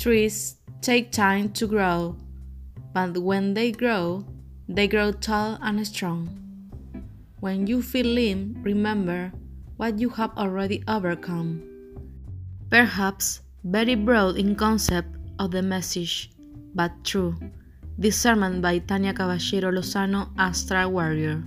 Trees take time to grow, but when they grow, they grow tall and strong. When you feel limp, remember what you have already overcome. Perhaps very broad in concept of the message, but true. Discernment by Tania Caballero Lozano, Astral Warrior.